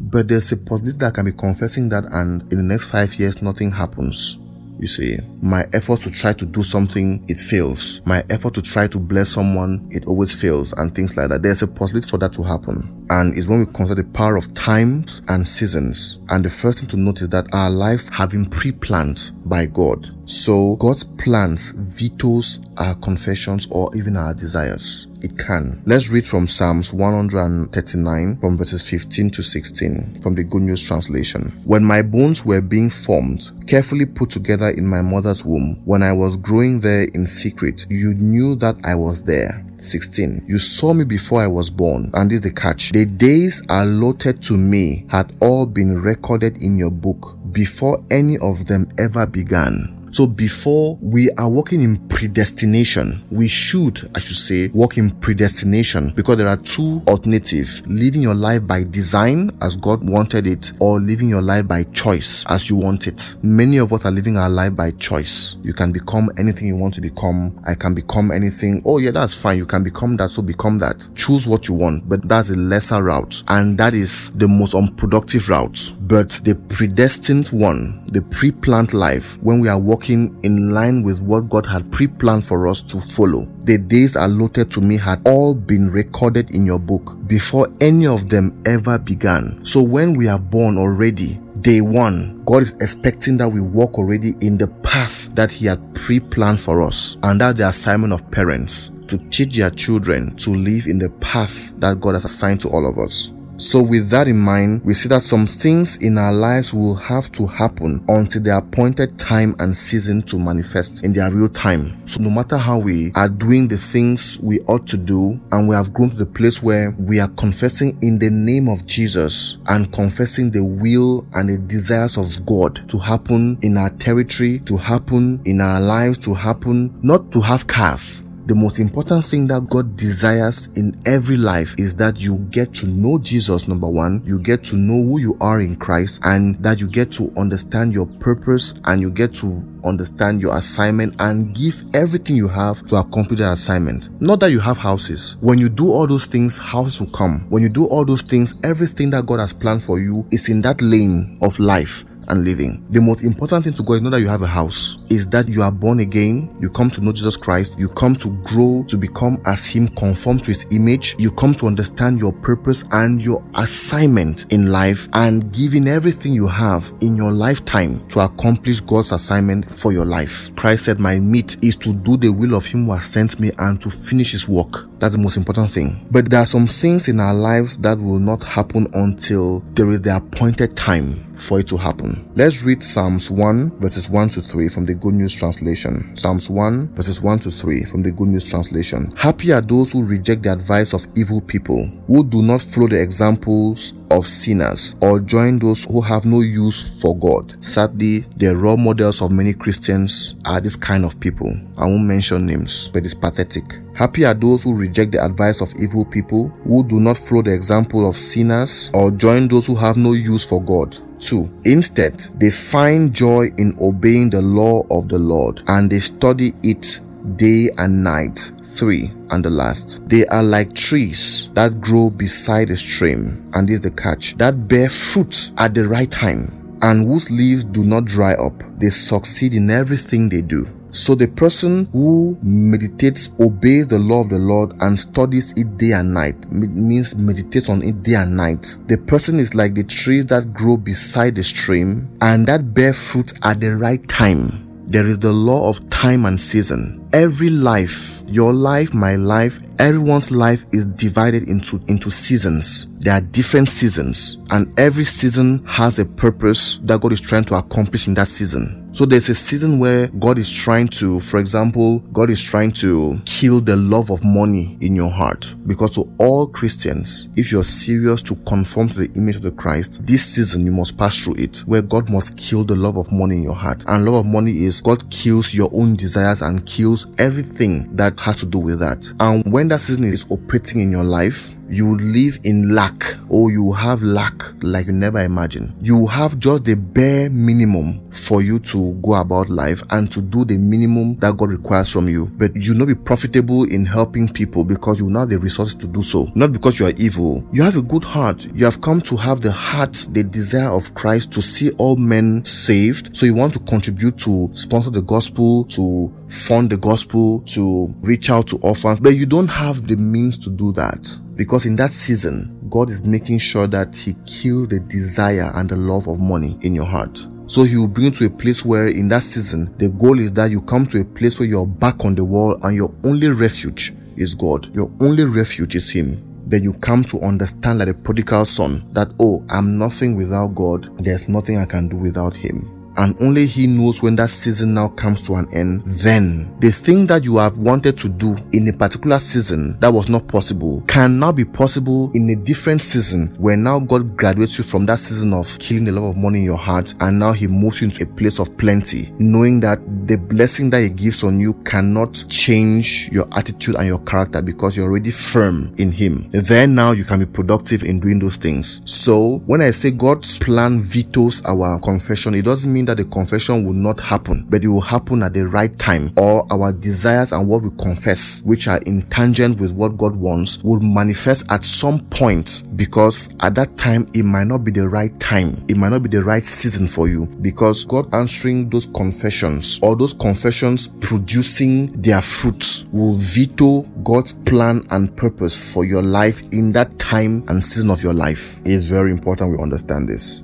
But there's a possibility that I can be confessing that and in the next five years nothing happens. You see, my effort to try to do something, it fails. My effort to try to bless someone, it always fails and things like that. There's a possibility for that to happen. And it's when we consider the power of times and seasons. And the first thing to note is that our lives have been pre-planned by God. So God's plans vetoes our confessions or even our desires. It can. Let's read from Psalms 139 from verses 15 to 16 from the Good News Translation. When my bones were being formed, carefully put together in my mother's womb, when I was growing there in secret, you knew that I was there. 16. You saw me before I was born, and this is the catch. The days allotted to me had all been recorded in your book before any of them ever began. So before we are working in predestination, we should, I should say, work in predestination because there are two alternatives. Living your life by design as God wanted it or living your life by choice as you want it. Many of us are living our life by choice. You can become anything you want to become. I can become anything. Oh yeah, that's fine. You can become that. So become that. Choose what you want, but that's a lesser route. And that is the most unproductive route. But the predestined one, the pre-planned life, when we are walking in line with what God had pre-planned for us to follow. The days allotted to me had all been recorded in your book before any of them ever began. So when we are born already, day one, God is expecting that we walk already in the path that He had pre-planned for us. And that's the assignment of parents to teach their children to live in the path that God has assigned to all of us. So with that in mind, we see that some things in our lives will have to happen until the appointed time and season to manifest in their real time. So no matter how we are doing the things we ought to do and we have grown to the place where we are confessing in the name of Jesus and confessing the will and the desires of God to happen in our territory, to happen in our lives, to happen, not to have cars, the most important thing that God desires in every life is that you get to know Jesus, number one, you get to know who you are in Christ, and that you get to understand your purpose and you get to understand your assignment and give everything you have to accomplish that assignment. Not that you have houses. When you do all those things, houses will come. When you do all those things, everything that God has planned for you is in that lane of life and living. The most important thing to God is not that you have a house, is that you are born again, you come to know Jesus Christ, you come to grow to become as Him, conform to His image, you come to understand your purpose and your assignment in life, and giving everything you have in your lifetime to accomplish God's assignment for your life. Christ said, My meat is to do the will of Him who has sent me and to finish His work. That's the most important thing. But there are some things in our lives that will not happen until there is the appointed time for it to happen. Let's read Psalms 1 verses 1 to 3 from the Good News Translation. Psalms 1 verses 1 to 3 from the Good News Translation. Happy are those who reject the advice of evil people, who do not follow the examples of sinners or join those who have no use for God. Sadly, the role models of many Christians are this kind of people. I won't mention names, but it's pathetic. Happy are those who reject the advice of evil people, who do not follow the example of sinners or join those who have no use for God. 2. Instead, they find joy in obeying the law of the Lord and they study it day and night. 3. And the last, they are like trees that grow beside a stream, and is the catch, that bear fruit at the right time, and whose leaves do not dry up. They succeed in everything they do. So the person who meditates, obeys the law of the Lord and studies it day and night, means meditates on it day and night. The person is like the trees that grow beside the stream and that bear fruit at the right time. There is the law of time and season. Every life, your life, my life, everyone's life is divided into, into seasons. There are different seasons and every season has a purpose that God is trying to accomplish in that season. So there's a season where God is trying to, for example, God is trying to kill the love of money in your heart. Because to all Christians, if you're serious to conform to the image of the Christ, this season you must pass through it, where God must kill the love of money in your heart. And love of money is God kills your own desires and kills everything that has to do with that. And when that season is operating in your life, you live in lack or you have lack like you never imagined. You have just the bare minimum for you to go about life and to do the minimum that God requires from you. But you not be profitable in helping people because you now have the resources to do so. Not because you are evil. You have a good heart. You have come to have the heart, the desire of Christ to see all men saved. So you want to contribute to sponsor the gospel, to fund the gospel, to reach out to orphans, but you don't have the means to do that. Because in that season, God is making sure that He kills the desire and the love of money in your heart. So He will bring you to a place where in that season, the goal is that you come to a place where you're back on the wall and your only refuge is God. Your only refuge is Him then you come to understand like a prodigal son that, oh, I'm nothing without God. There's nothing I can do without Him and only He knows when that season now comes to an end. Then the thing that you have wanted to do in a particular season that was not possible can now be possible in a different season where now God graduates you from that season of killing the love of money in your heart and now He moves you into a place of plenty, knowing that the blessing that He gives on you cannot change your attitude and your character because you're already firm in Him. Then now you can be productive in doing those things. So when I say God's plan vetoes our confession, it doesn't mean that the confession will not happen, but it will happen at the right time, or our desires and what we confess, which are in tangent with what God wants, will manifest at some point because at that time it might not be the right time, it might not be the right season for you because God answering those confessions or those confessions producing their fruit will veto God's plan and purpose for your life in that time and season of your life. It is very important we understand this.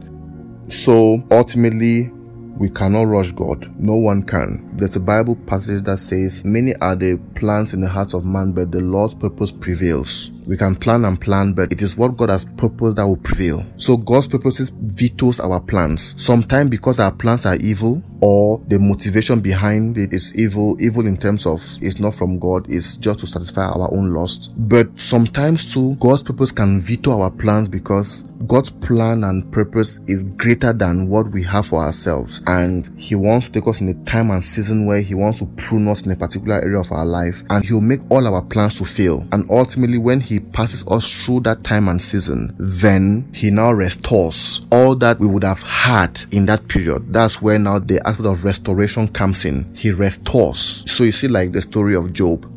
So ultimately, we cannot rush God. No one can. There's a Bible passage that says, Many are the plans in the heart of man, but the Lord's purpose prevails. We can plan and plan, but it is what God has purposed that will prevail. So God's purposes vetoes our plans. Sometimes because our plans are evil or the motivation behind it is evil, evil in terms of it's not from God, it's just to satisfy our own lust. But sometimes too, God's purpose can veto our plans because God's plan and purpose is greater than what we have for ourselves. And He wants to take us in a time and season where He wants to prune us in a particular area of our life and He'll make all our plans to fail. And ultimately, when He passes us through that time and season, then He now restores all that we would have had in that period. That's where now the aspect of restoration comes in. He restores. So you see, like the story of Job.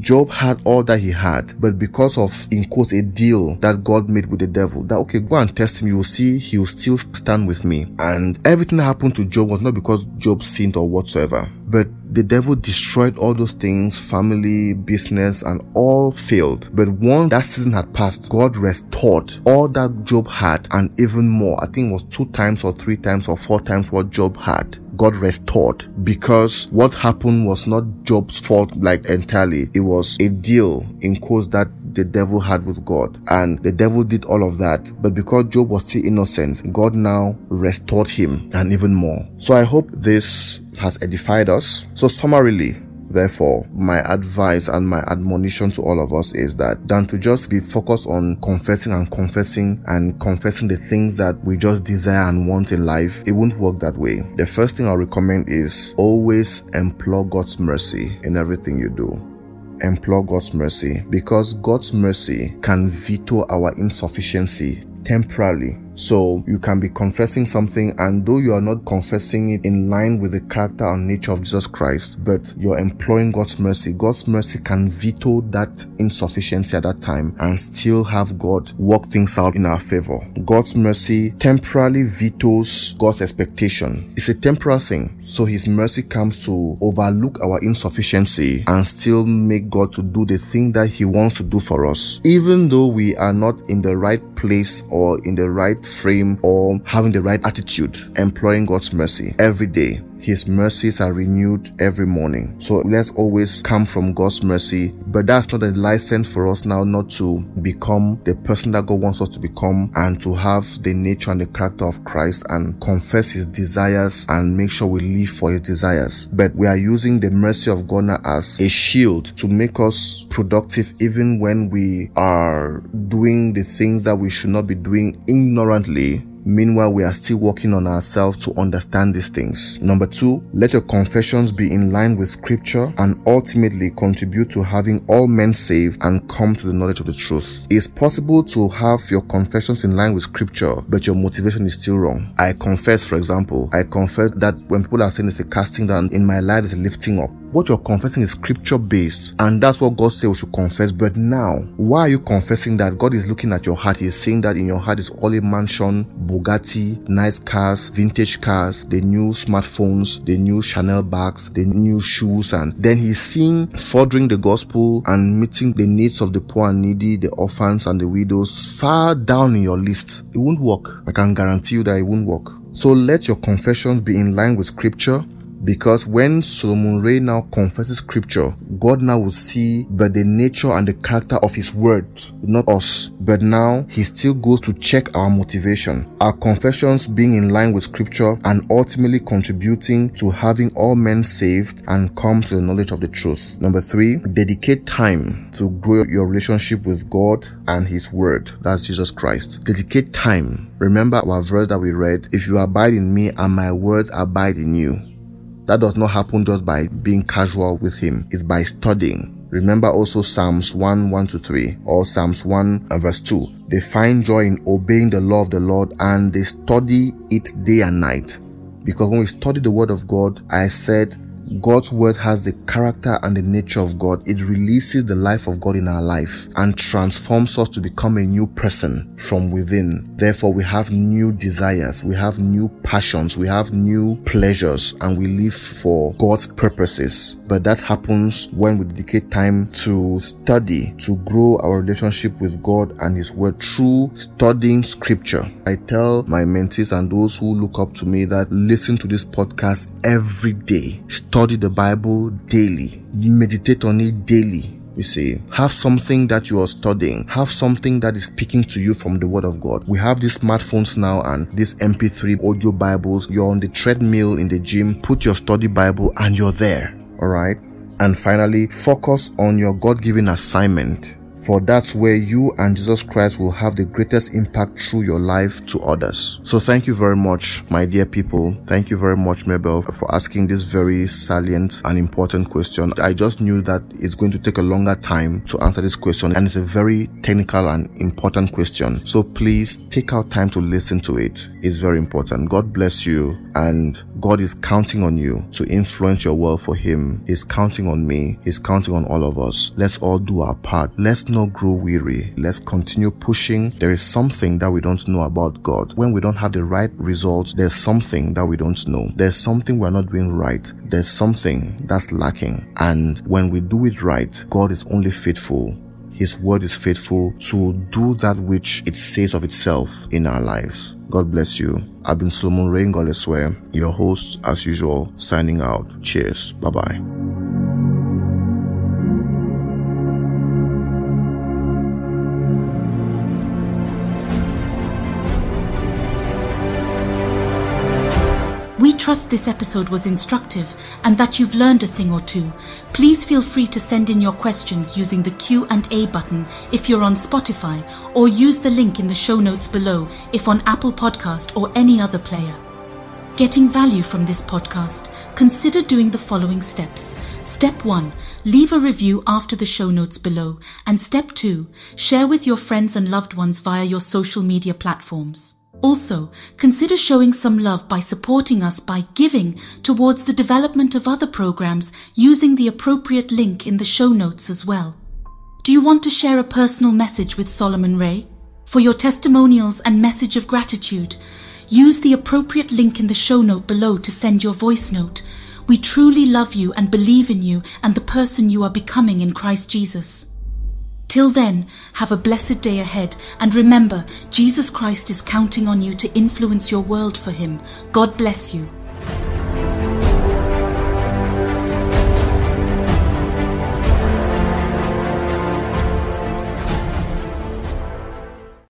Job had all that he had, but because of, in quotes, a deal that God made with the devil, that okay, go and test him, you will see he will still stand with me. And everything that happened to Job was not because Job sinned or whatsoever, but the devil destroyed all those things, family, business, and all failed. But once that season had passed, God restored all that Job had and even more. I think it was two times or three times or four times what Job had. God restored because what happened was not Job's fault like entirely. It was a deal in quotes that the devil had with God. And the devil did all of that. But because Job was still innocent, God now restored him and even more. So I hope this has edified us. So summarily, Therefore, my advice and my admonition to all of us is that than to just be focused on confessing and confessing and confessing the things that we just desire and want in life, it won't work that way. The first thing I'll recommend is always implore God's mercy in everything you do implore God's mercy because God's mercy can veto our insufficiency temporarily so you can be confessing something, and though you are not confessing it in line with the character and nature of Jesus Christ, but you're employing God's mercy, God's mercy can veto that insufficiency at that time and still have God work things out in our favor. God's mercy temporarily vetoes God's expectation. It's a temporal thing. So his mercy comes to overlook our insufficiency and still make God to do the thing that he wants to do for us. Even though we are not in the right place or in the right frame or having the right attitude, employing God's mercy every day. His mercies are renewed every morning. So let's always come from God's mercy. But that's not a license for us now not to become the person that God wants us to become and to have the nature and the character of Christ and confess his desires and make sure we live for his desires. But we are using the mercy of God as a shield to make us productive even when we are doing the things that we should not be doing ignorantly Meanwhile, we are still working on ourselves to understand these things. Number two, let your confessions be in line with scripture and ultimately contribute to having all men saved and come to the knowledge of the truth. It's possible to have your confessions in line with scripture, but your motivation is still wrong. I confess, for example, I confess that when people are saying it's a casting down, in my life it's a lifting up what you're confessing is scripture based and that's what god said we should confess. But now why are you confessing that god is looking at your heart? He's saying that in your heart is all a mansion bugatti nice cars vintage cars the new smartphones the new chanel bags the new shoes and then he's seeing furthering the gospel and meeting the needs of the poor and needy the orphans and the widows far down in your list. It won't work. I can guarantee you that it won't work. So let your confessions be in line with scripture because when Solomon Ray now confesses scripture, God now will see but the nature and the character of his word, not us. But now he still goes to check our motivation, our confessions being in line with scripture and ultimately contributing to having all men saved and come to the knowledge of the truth. Number three, dedicate time to grow your relationship with God and his word. That's Jesus Christ. Dedicate time. Remember our verse that we read, if you abide in me and my words abide in you. That does not happen just by being casual with Him, it's by studying. Remember also Psalms 1 1 to 3 or Psalms 1 and verse 2. They find joy in obeying the law of the Lord and they study it day and night. Because when we study the word of God, I said God's word has the character and the nature of God. It releases the life of God in our life and transforms us to become a new person from within. Therefore, we have new desires, we have new passions, we have new pleasures, and we live for God's purposes. But that happens when we dedicate time to study, to grow our relationship with God and His Word through studying Scripture. I tell my mentees and those who look up to me that listen to this podcast every day. Study the Bible daily. Meditate on it daily. You see, have something that you are studying, have something that is speaking to you from the Word of God. We have these smartphones now and these MP3 audio Bibles. You're on the treadmill in the gym, put your study Bible, and you're there. All right. And finally, focus on your God given assignment for that's where you and Jesus Christ will have the greatest impact through your life to others. So thank you very much, my dear people. Thank you very much, Mabel, for asking this very salient and important question. I just knew that it's going to take a longer time to answer this question and it's a very technical and important question. So please take out time to listen to it. It's very important. God bless you and God is counting on you to influence your world for Him. He's counting on me. He's counting on all of us. Let's all do our part. Let's not grow weary. Let's continue pushing. There is something that we don't know about God. When we don't have the right results, there's something that we don't know. There's something we're not doing right. There's something that's lacking. And when we do it right, God is only faithful His word is faithful to do that which it says of itself in our lives. God bless you. I've been Solomon Rain Goleswe, your host as usual, signing out. Cheers. Bye bye. Trust this episode was instructive and that you've learned a thing or two. Please feel free to send in your questions using the Q&A button if you're on Spotify or use the link in the show notes below if on Apple Podcast or any other player. Getting value from this podcast, consider doing the following steps. Step 1. Leave a review after the show notes below. And step 2. Share with your friends and loved ones via your social media platforms. Also, consider showing some love by supporting us by giving towards the development of other programs using the appropriate link in the show notes as well. Do you want to share a personal message with Solomon Ray? For your testimonials and message of gratitude, use the appropriate link in the show note below to send your voice note. We truly love you and believe in you and the person you are becoming in Christ Jesus. Till then, have a blessed day ahead and remember, Jesus Christ is counting on you to influence your world for Him. God bless you.